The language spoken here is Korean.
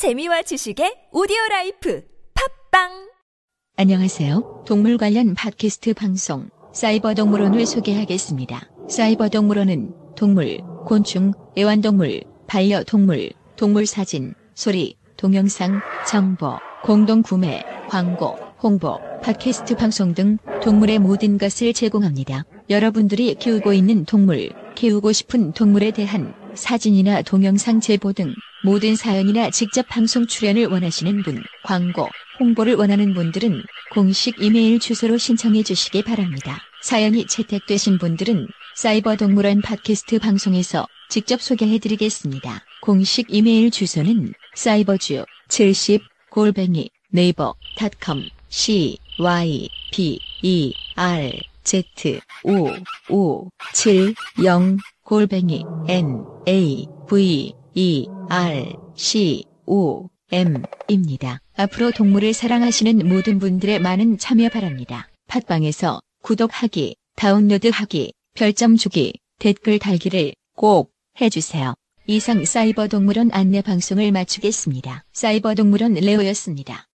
재미와 지식의 오디오 라이프 팟빵 안녕하세요. 동물 관련 팟캐스트 방송 사이버 동물원을 소개하겠습니다. 사이버 동물원은 동물, 곤충, 애완동물, 반려동물, 동물 사진, 소리, 동영상, 정보, 공동 구매, 광고, 홍보, 팟캐스트 방송 등 동물의 모든 것을 제공합니다. 여러분들이 키우고 있는 동물, 키우고 싶은 동물에 대한 사진이나 동영상 제보 등 모든 사연이나 직접 방송 출연을 원하시는 분, 광고, 홍보를 원하는 분들은 공식 이메일 주소로 신청해 주시기 바랍니다. 사연이 채택되신 분들은 사이버 동물원 팟캐스트 방송에서 직접 소개해 드리겠습니다. 공식 이메일 주소는 사이버주 70 골뱅이 네이버 닷컴 c y b e r z o 5 7 0 골뱅이 n a v e r c o m입니다. 앞으로 동물을 사랑하시는 모든 분들의 많은 참여 바랍니다. 팟빵에서 구독하기, 다운로드하기, 별점 주기, 댓글 달기를 꼭 해주세요. 이상 사이버 동물원 안내 방송을 마치겠습니다. 사이버 동물원 레오였습니다.